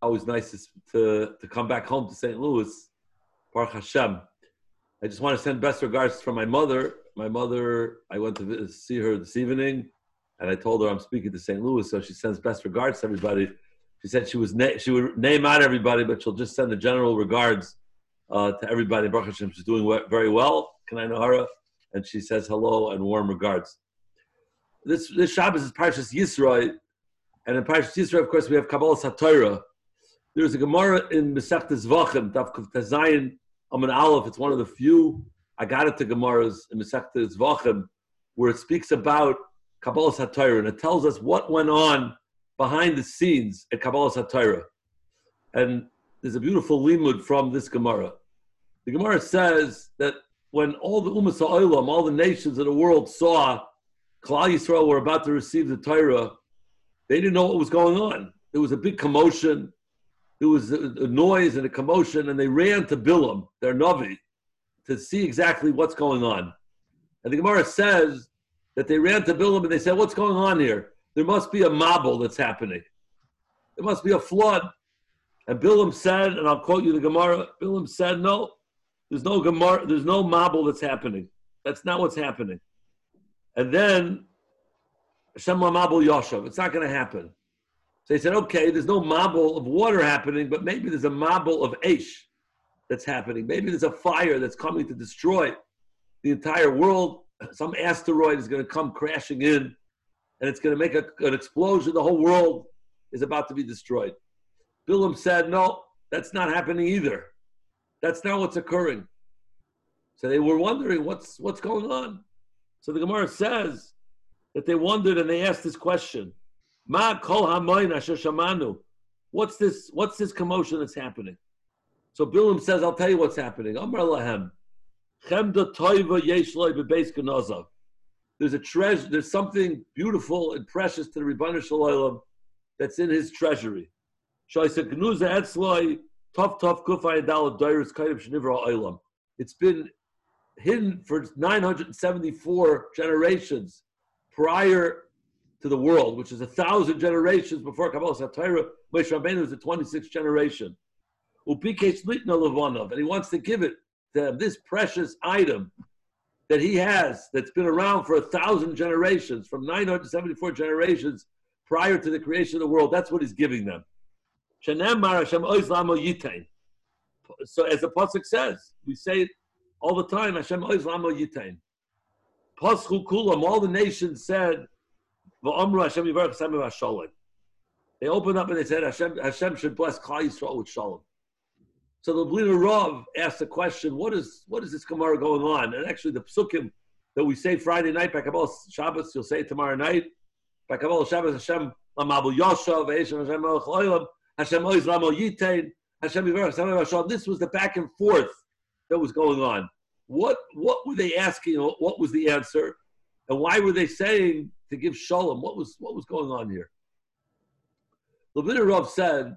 Always nice to, to, come back home to St. Louis. Baruch Hashem. I just want to send best regards from my mother. My mother, I went to see her this evening, and I told her I'm speaking to St. Louis, so she sends best regards to everybody. She said she was na- she would name out everybody, but she'll just send the general regards uh, to everybody. Baruch Hashem, she's doing very well. Can I know her? And she says hello and warm regards. This this Shabbos is Parshas Yisroi, and in Parshas Yisroi, of course, we have Kabbalas HaTorah. There's a Gemara in Masechtas Zevachim, Tav Tazayin Amin Aleph. It's one of the few Agarata Gemaras in Masechtas Zevachim where it speaks about Kabbalas HaTorah, and it tells us what went on behind the scenes at Kabbalas HaTorah. And there's a beautiful limud from this Gemara. The Gemara says that when all the Umas Olam, all the nations of the world saw Klal Yisrael were about to receive the Torah, they didn't know what was going on. There was a big commotion. There was a, noise and a commotion, and they ran to Bilam, their Navi, to see exactly what's going on. And the Gemara says that they ran to Bilam and they said, What's going on here? There must be a mabul that's happening. There must be a flood. And Bilam said, and I'll quote you the Gemara, Bilam said, No, there's no Gemara, there's no mabul that's happening. That's not what's happening. And then Hashem Mabul Yoshav. It's not going to happen. So he said, okay, there's no mabul of water happening, but maybe there's a mabul of Aish that's happening. Maybe there's a fire that's coming to destroy the entire world. Some asteroid is going to come crashing in and it's going to make a, an explosion. The whole world is about to be destroyed. Bilam said, no, that's not happening either. That's not what's occurring. So they were wondering what's what's going on. So the Gemara says that they wondered and they asked this question: Ma kol. What's this? What's this commotion that's happening? So Bilam says, "I'll tell you what's happening." Amar lahem, chemda toiva yesh bebeis There's a treasure. There's something beautiful and precious to the Ribbono Shel Olam that's in his treasury. Shaisa gnuza etzloi tough tough kufay dalad dairis kayyim shenivra oilam. It's been hidden for 974 generations prior to the world, which is a thousand generations before Kabbalas HaTorah. Moshe Rabbeinu was the 26th generation. And he wants to give it to this precious item that he has that's been around for a thousand generations, from 974 generations prior to the creation of the world. That's what he's giving them. So as the Pasuk says, we say all the time, Hashem Oizlamo Yitain. Paschu all the nations said, They opened up and they said, Hashem, Hashem should bless Klal Yisrael with Shalom. So the Blina Rav asked the question, what is what is this Gemara going on? And actually the psukim that we say Friday night by Kabbalah Shabbos, you'll say tomorrow night. By Kabbalah Shabbos, Hashem Lamabu Yoshav, Hashem Hashem Hashem Hashem Oizlamo Yitain, Hashem Hashem Hashalom. This was the back and forth that was going on. What what were they asking? What was the answer? And why were they saying to give shalom? What was what was going on here? Rav said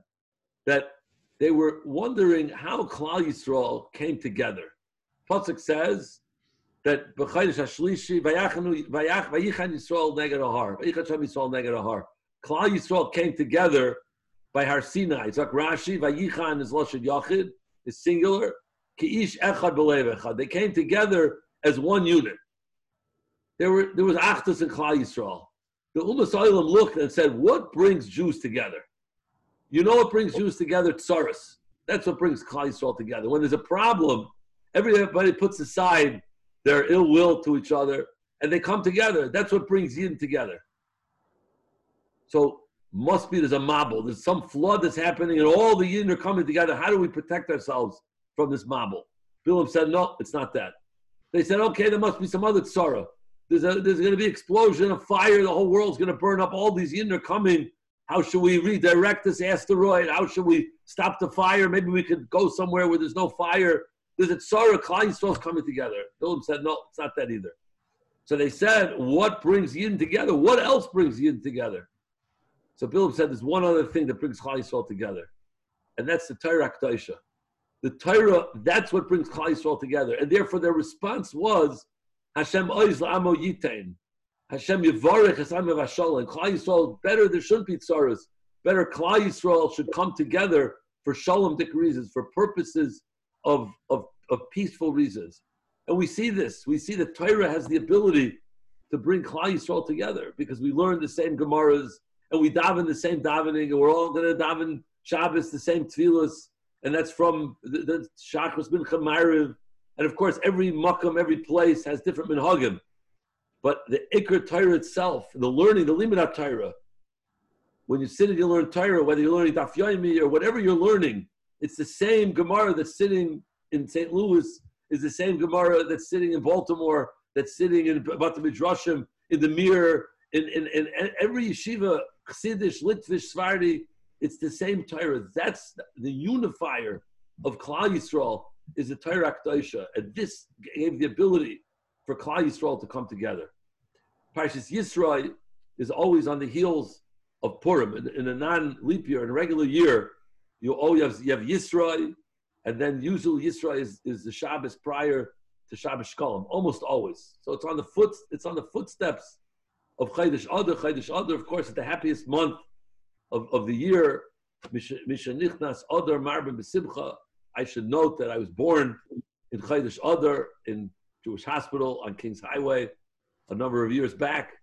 that they were wondering how Klal Yisrael came together. Pasuk says that B'chaydish Hashlishi Vayichan Yisrael Neged Ahar Vayichan Yisrael Neged Ahar. Klal Yisrael came together by Har Sinai. It's like Rashi Vayichan is Lashon Yachid is singular Ki'ish echad echad. They came together as one unit. There were there was Achdus and Klal Yisrael. The Umas Olam looked and said, "What brings Jews together? You know what brings Jews together? Tsaris. That's what brings Klal Yisrael together. When there's a problem, everybody puts aside their ill will to each other and they come together. That's what brings Yin together. So must be there's a mabul. There's some flood that's happening, and all the yin are coming together. How do we protect ourselves from this mabul. Bilam said, no, it's not that. They said, okay, there must be some other tzara. There's, there's going to be explosion, a fire, the whole world's going to burn up. All these yin are coming. How should we redirect this asteroid? How should we stop the fire? Maybe we could go somewhere where there's no fire. There's a tzara, Klal Yisrael's coming together. Bilam said, no, it's not that either. So they said, what brings yin together? What else brings yin together? So Bilam said, there's one other thing that brings Yisrael together, and that's the Torah Akdaisha the Torah, that's what brings Yisrael together. And therefore their response was, Hashem oiz la'amo yitain. Hashem yivarech hasam v'ashol. And Klal Yisrael, better there shouldn't be tzaras. better Klal Yisrael should come together for shalomdik reasons, for purposes of, of, of peaceful reasons. And we see this. We see that Torah has the ability to bring Klal Yisrael together because we learn the same Gemaras and we daven the same davening and we're all going to daven Shabbos, the same tefillas, and that's from the, the Shachris bin Chamariv. And of course, every makam, every place has different minhagim. But the Iker Torah itself, the learning, the limud Torah, when you sit and you learn Torah, whether you're learning Daf Yomi or whatever you're learning, it's the same Gemara that's sitting in St. Louis, is the same Gemara that's sitting in Baltimore, that's sitting in Bat Midrashim, in the Mir, in, in, in every yeshiva, Chassidish, Litvish, Svardi, it's the same Torah. That's the unifier of Klal Yisrael is the Torah Akdaisha, and this gave the ability for Klal Yisrael to come together. Parshas Yisrael is always on the heels of Purim. In, in a non-leap year, in a regular year, you always have, you have Yisrael, and then usually Yisrael is, is the Shabbos prior to Shabbos Shkolim, almost always. So it's on the foot, it's on the footsteps of Chaydish Adar. Chaydish Adar, of course, is the happiest month of, of the year. Mishanichnas Adar Marbin Besimcha. I should note that I was born in Chaydish Adar in Jewish Hospital on Kingshighway a number of years back.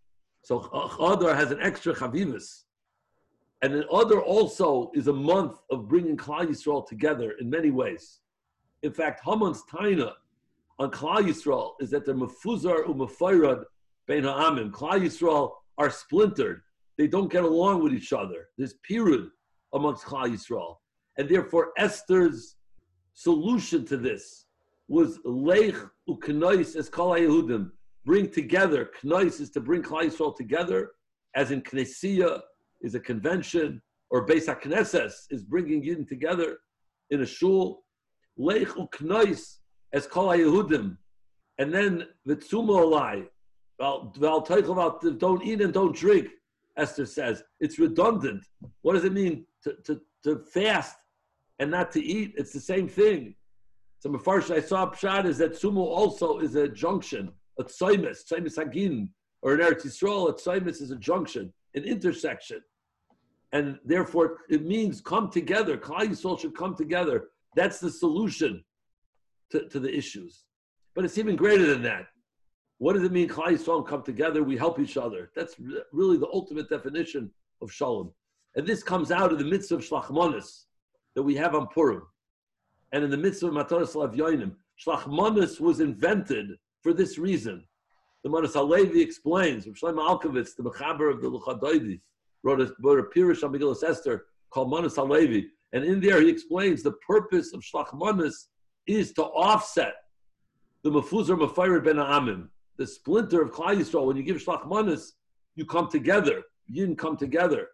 So Adar has an extra chavivus. And an Adar also is a month of bringing Klal Yisrael together in many ways. In fact, Haman's taina on Klal Yisrael is that they're mefuzar u'mefayrad bein ha'amim. Klal Yisrael are splintered. They don't get along with each other. There's pirud amongst Klal Yisrael. And therefore, Esther's solution to this was leich u'knois es kol Yehudim. Bring together. Knois is to bring Klal Yisrael together, as in Knessia is a convention, or Beis HaKnesses is bringing Yidden together in a shul. Leich u'knois as kol Yehudim. And then the tzuma alai. Well, don't eat and don't drink, Esther says. It's redundant. What does it mean to, to, to fast and not to eat? It's the same thing. So Mefarsh I saw Pshat is that Sumo also is a junction, a Tzaimis, Tzaimis Hagin, or an Eretz Yisrael, a Tzaimis is a junction, an intersection. And therefore it means come together. Klal Yisrael should come together. That's the solution to, to the issues. But it's even greater than that. What does it mean, Klal Yisrael come together, we help each other? That's really the ultimate definition of Shalom. And this comes out of the midst of Shlachmanis that we have on Purim. And in the midst of Mataras Lavyoinim, Shlachmanis was invented for this reason. The Manas Halevi explains, Shlomo Alkabetz, the Mechaber of the Luchadoidi, wrote a, wrote a Pirish on Megillah Esther called Manas Halevi. And in there he explains the purpose of Shlachmanis is to offset the Mefuzar Mefired Ben Amim, the splinter of Klal Yisrael. When you give Shlach Manas, you come together. You didn't come together.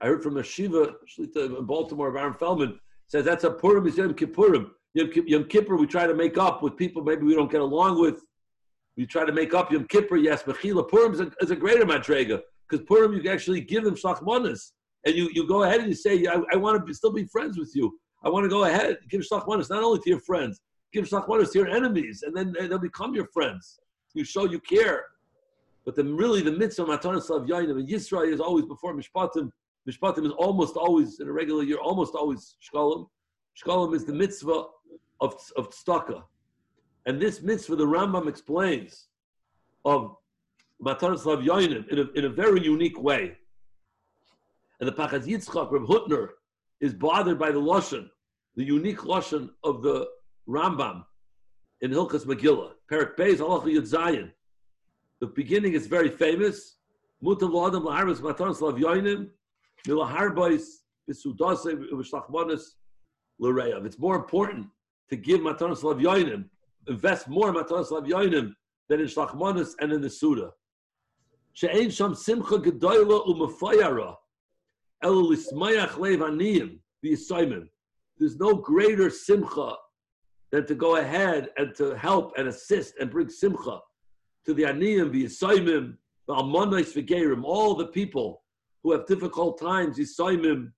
I heard from a Shiva Shlita in Baltimore, of Aaron Feldman, says that's a Purim is Yom Kippurim. Yom, Yom Kippur, we try to make up with people maybe we don't get along with. We try to make up Yom Kippur, yes, Mechila. Purim is a, is a greater Madrega because Purim you can actually give them Shlach Manas. And you, you go ahead and you say, I, I want to still be friends with you. I want to go ahead, and give shlachmanis not only to your friends, give shlachmanis to your enemies, and then they'll become your friends. You show you care. But then really the mitzvah matanas of Yainim is always before Mishpatim. Mishpatim is almost always in a regular year, almost always Shkolim. Shkolim is the mitzvah of, of tzedakah. And this mitzvah, the Rambam explains, of Matanas Lav Yoinim in a, in a very unique way. And the Pachad Yitzchak, Reb Hutner, is bothered by the Lashon the unique lashon of the Rambam in Hilchas Megillah, Perak Beis Halacha Yud Zayin. The beginning is very famous. Mutav L'Adam L'Harvas Matanas Lav Yoinim It's more important to give Matanas Lav Yoinim, invest more Matanas Lav Yoinim than in Shlachmanis and in the Suda. She'ein Sham Simcha Gedoyla U'Mefayara El L'Ismayach Lev Aniyim V'Yisoymim there's no greater simcha than to go ahead and to help and assist and bring simcha to the aniyim, the yisaimim, the almonais v'gerim, all the people who have difficult times, Yisaimim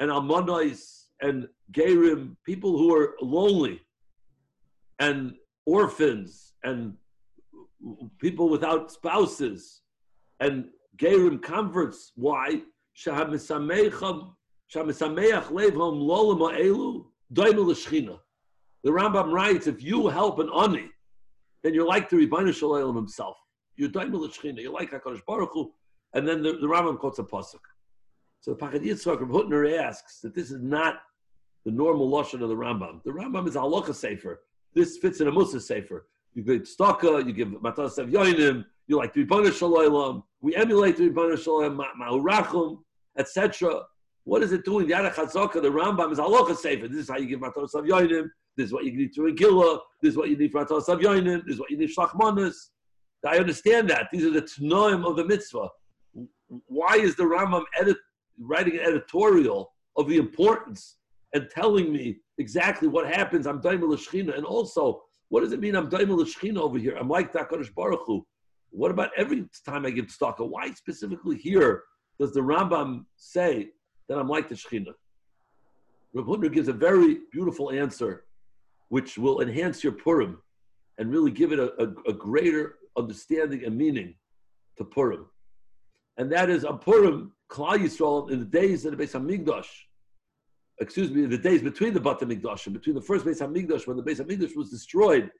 and Amonais and Gerim, people who are lonely and orphans and people without spouses and Gerim converts. Why? The Rambam writes, if you help an ani, then you're like the Ribbono Shel Olam himself. You're Daimel You're like HaKadosh Baruch Hu. And then the, the Rambam quotes a pasuk. So the Pachad Yitzchak Reb Hutner asks that this is not the normal lashon of the Rambam. The Rambam is halacha sefer. This fits in a Mussar sefer. You give tzedakah, you give matas of yoinim, you like the Ribbono Shel Olam. We emulate the Ribbono Shel Olam, ma'urachum, etc. What is it doing? The Yad Chazaka, the Rambam is halacha sefer. This is how you give matas of yoinim. This is what you need to Regillah. This is what you need for Atos Avyoinim. This is what you need Shlachmanis. I understand that. These are the Tnoim of the mitzvah. Why is the Rambam edit, writing an editorial of the importance and telling me exactly what happens? I'm Daimel Shechina. And also, what does it mean I'm Daimel Shechina over here? I'm like HaKadosh Baruch Hu. What about every time I give tzedakah? Why specifically here does the Rambam say that I'm like the Shechina? Rav Hutner gives a very beautiful answer which will enhance your Purim and really give it a, a, a greater understanding and meaning to Purim. And that is on Purim, Klal Yisrael, in the days of the Beis Hamikdash, excuse me, the days between the Bat Hamikdash and between the first Beis Hamikdash, when the Beis Hamikdash was destroyed,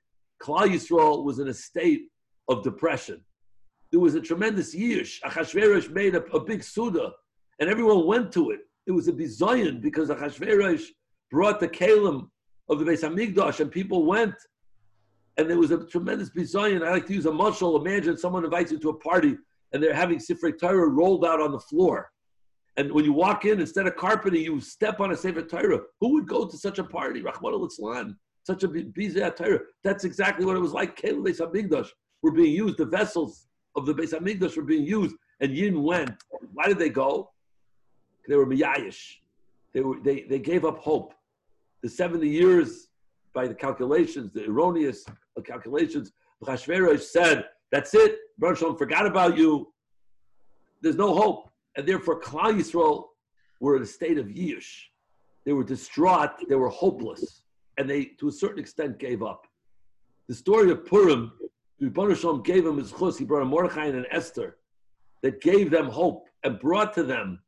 Klal Yisrael was in a state of depression. There was a tremendous yish. Achashverosh made a, a big suda, and everyone went to it. It was a bizayon because Achashverosh brought the kalim of the Beis Hamikdash, and people went, and there was a tremendous bizayon. I like to use a mushal. Imagine someone invites you to a party, and they're having Sifrei Torah rolled out on the floor. And when you walk in, instead of carpeting, you step on a Sefer Torah. Who would go to such a party? Rahman al such a Bizeh Torah. That's exactly what it was like. Kelim Beis Hamikdash were being used. The vessels of the Beis Hamikdash were being used, and Yin went. Why did they go? They were miyayish. They were they, they gave up hope the 70 years by the calculations, the erroneous calculations, Chashverosh said, that's it, Baruch Shalom forgot about you. There's no hope. And therefore, Klal Yisrael were in a state of yish. They were distraught, they were hopeless, and they, to a certain extent, gave up. The story of Purim, Baruch Shalom gave them his chus, he brought a Mordechai and an Esther that gave them hope and brought to them,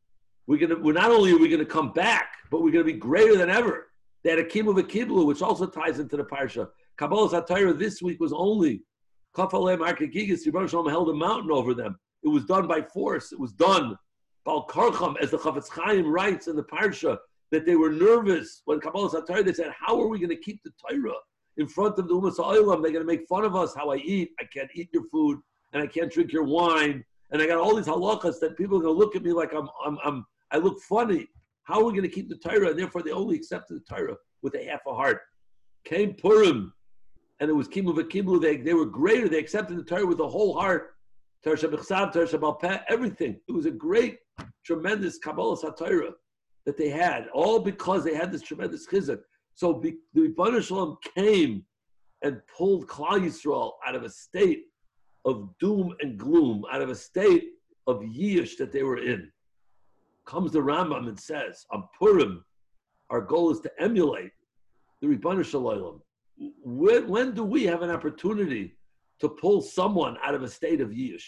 we're, gonna, we're not only are we going to come back, but we're going to be greater than ever. They had a kibu v'kiblu, which also ties into the parsha. Kabbalas HaTorah this week was only Kafalem Arkagigas. Yibbar held a mountain over them. It was done by force. It was done. Bal Karcham, as the Chafetz Chaim writes in the parsha, that they were nervous when Kabbalas HaTorah. They said, "How are we going to keep the Torah in front of the Oilam? They're going to make fun of us. How I eat? I can't eat your food, and I can't drink your wine, and I got all these halachas that people are going to look at me like I'm, I'm, I'm I look funny." How are we going to keep the Torah? And therefore, they only accepted the Torah with a half a heart. Came Purim, and it was Kimu v'Kiblu. They, they were greater. They accepted the Torah with a whole heart. Torah Shabbat Torah everything. It was a great, tremendous Kabbalas HaTorah that they had, all because they had this tremendous chizuk. So the Ribbono Shel Olam came and pulled Klal Yisrael out of a state of doom and gloom, out of a state of yish that they were in comes the Rambam and says, on Purim, our goal is to emulate the Ribbono Shel Olam. When, when do we have an opportunity to pull someone out of a state of Yish?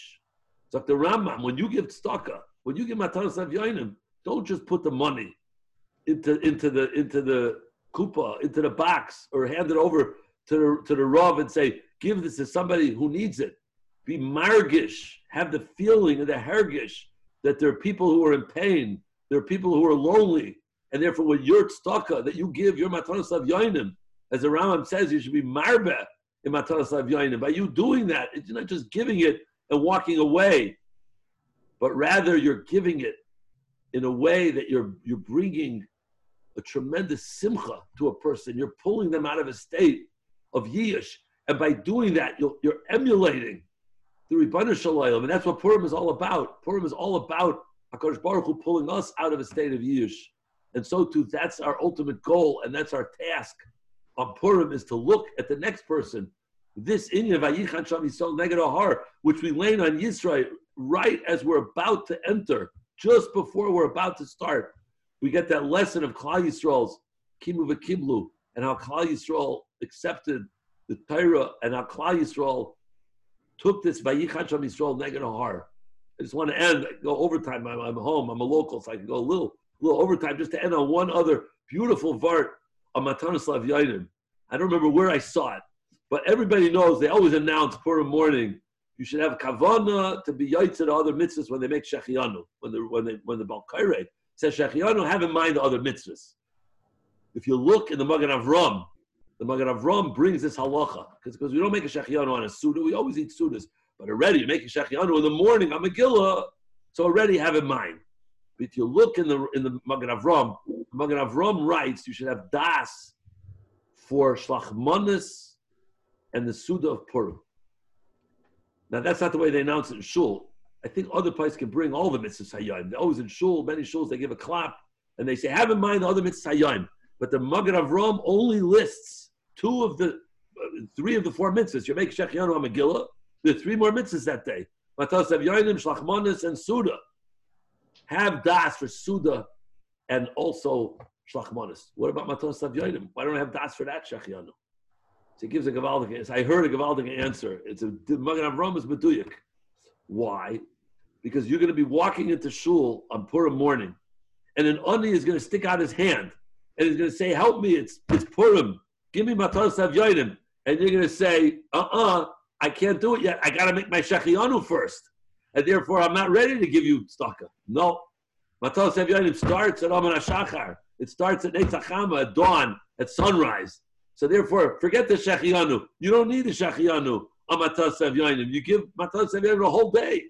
So the Rambam, when you give tzedakah, when you give matanas avyoinim, don't just put the money into, into the into the kupa, into the box, or hand it over to the to the rav and say, give this to somebody who needs it. Be margish, have the feeling of the hergish that there are people who are in pain, there are people who are lonely, and therefore with your tzedakah that you give your matanas avyoinim, as the Rambam says, you should be marbe in matanas avyoinim. By you doing that, it's not just giving it and walking away, but rather you're giving it in a way that you're you're bringing a tremendous simcha to a person. You're pulling them out of a state of yish, and by doing that, you're, you're emulating the Ribbono Shel Olam, and that's what Purim is all about. Purim is all about Hakadosh Baruch Hu pulling us out of a state of yish, and so too that's our ultimate goal, and that's our task on Purim is to look at the next person. This Inyan Vayichan Sham Yisrael Neged which we lay on Yisrael right as we're about to enter, just before we're about to start, we get that lesson of Klal Yisrael's Kimu V'Kiblu, and how Klal Yisrael accepted the Torah, and how Klal Yisrael took this Vayichan Sham Yisrael Neged I just want to end, go overtime. I'm, I'm home. I'm a local, so I can go a little, little overtime just to end on one other beautiful vart of Matanas Lavyanim. I don't remember where I saw it, but everybody knows they always announce Purim morning. You should have kavana to be yaitz to other mitzvahs when they make shechianu. When the when they when the Balkaire says shechianu, have in mind the other mitzvahs. If you look in the Magen Avram, the Magen Avram brings this halacha because we don't make a shechianu on a suda. We always eat sudas, but already you make a shechianu in the morning on Megillah, so already have in mind. But if you look in the in the Magen Avram, Magen Avram writes you should have das for shlachmanis and the suda of Purim. Now that's not the way they announce it in shul. I think other places can bring all the mitzvahs hayyim. They're always in shul. Many shuls they give a clap and they say have in mind the other mitzvahs hayyim. But the Magen Avram only lists two of the uh, three of the four mitzvahs. You make shechianu Megillah. There are three more mitzvahs that day. Matas Avyonim, Shlachmanis, and Suda. Have das for Suda and also Shlachmanis. What about Matos Avyonim? Why don't I have das for that shechianu? So he gives a Gavaldik answer. I heard a Gavaldik answer. It's a Magen Avram is Meduyak. Why? Because you're going to be walking into shul on Purim morning, and an Ani is going to stick out his hand, and he's going to say, "Help me! It's it's Purim. Give me matos avyonim." And you're going to say, "Uh-uh, I can't do it yet. I got to make my shechianu first, and therefore I'm not ready to give you staka." No, matos avyonim starts at Aman Shachar. It starts at Netzachama at dawn, at sunrise. So therefore, forget the shechianu. You don't need the shechianu on matas avyonim. You give matas avyonim a whole day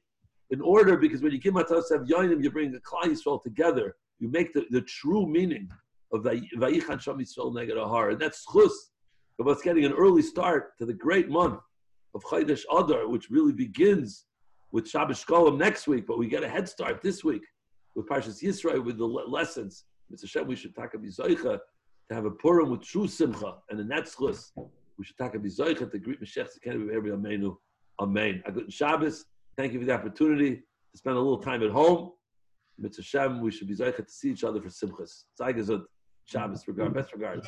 in order because when you give matas avyonim, you bring the klal Yisrael together. You make the, the true meaning of Vayichan Sham Yisrael Neged Ahar, and that's chus of us getting an early start to the great month of Chodesh Adar, which really begins with Shabbos Shkolim next week, but we get a head start this week with Parshas Yisrael with the lessons. Mr. Hashem, we should talk about to have a Purim with true simcha, and in that chus, we should talk about to greet Mashiach Tzekenu every Amenu. Amen. A good Shabbos. Thank you for the opportunity to spend a little time at home. Mitzvah Shem, we should be to see each other for Simchas. Zai Shabbos, regard, best regards.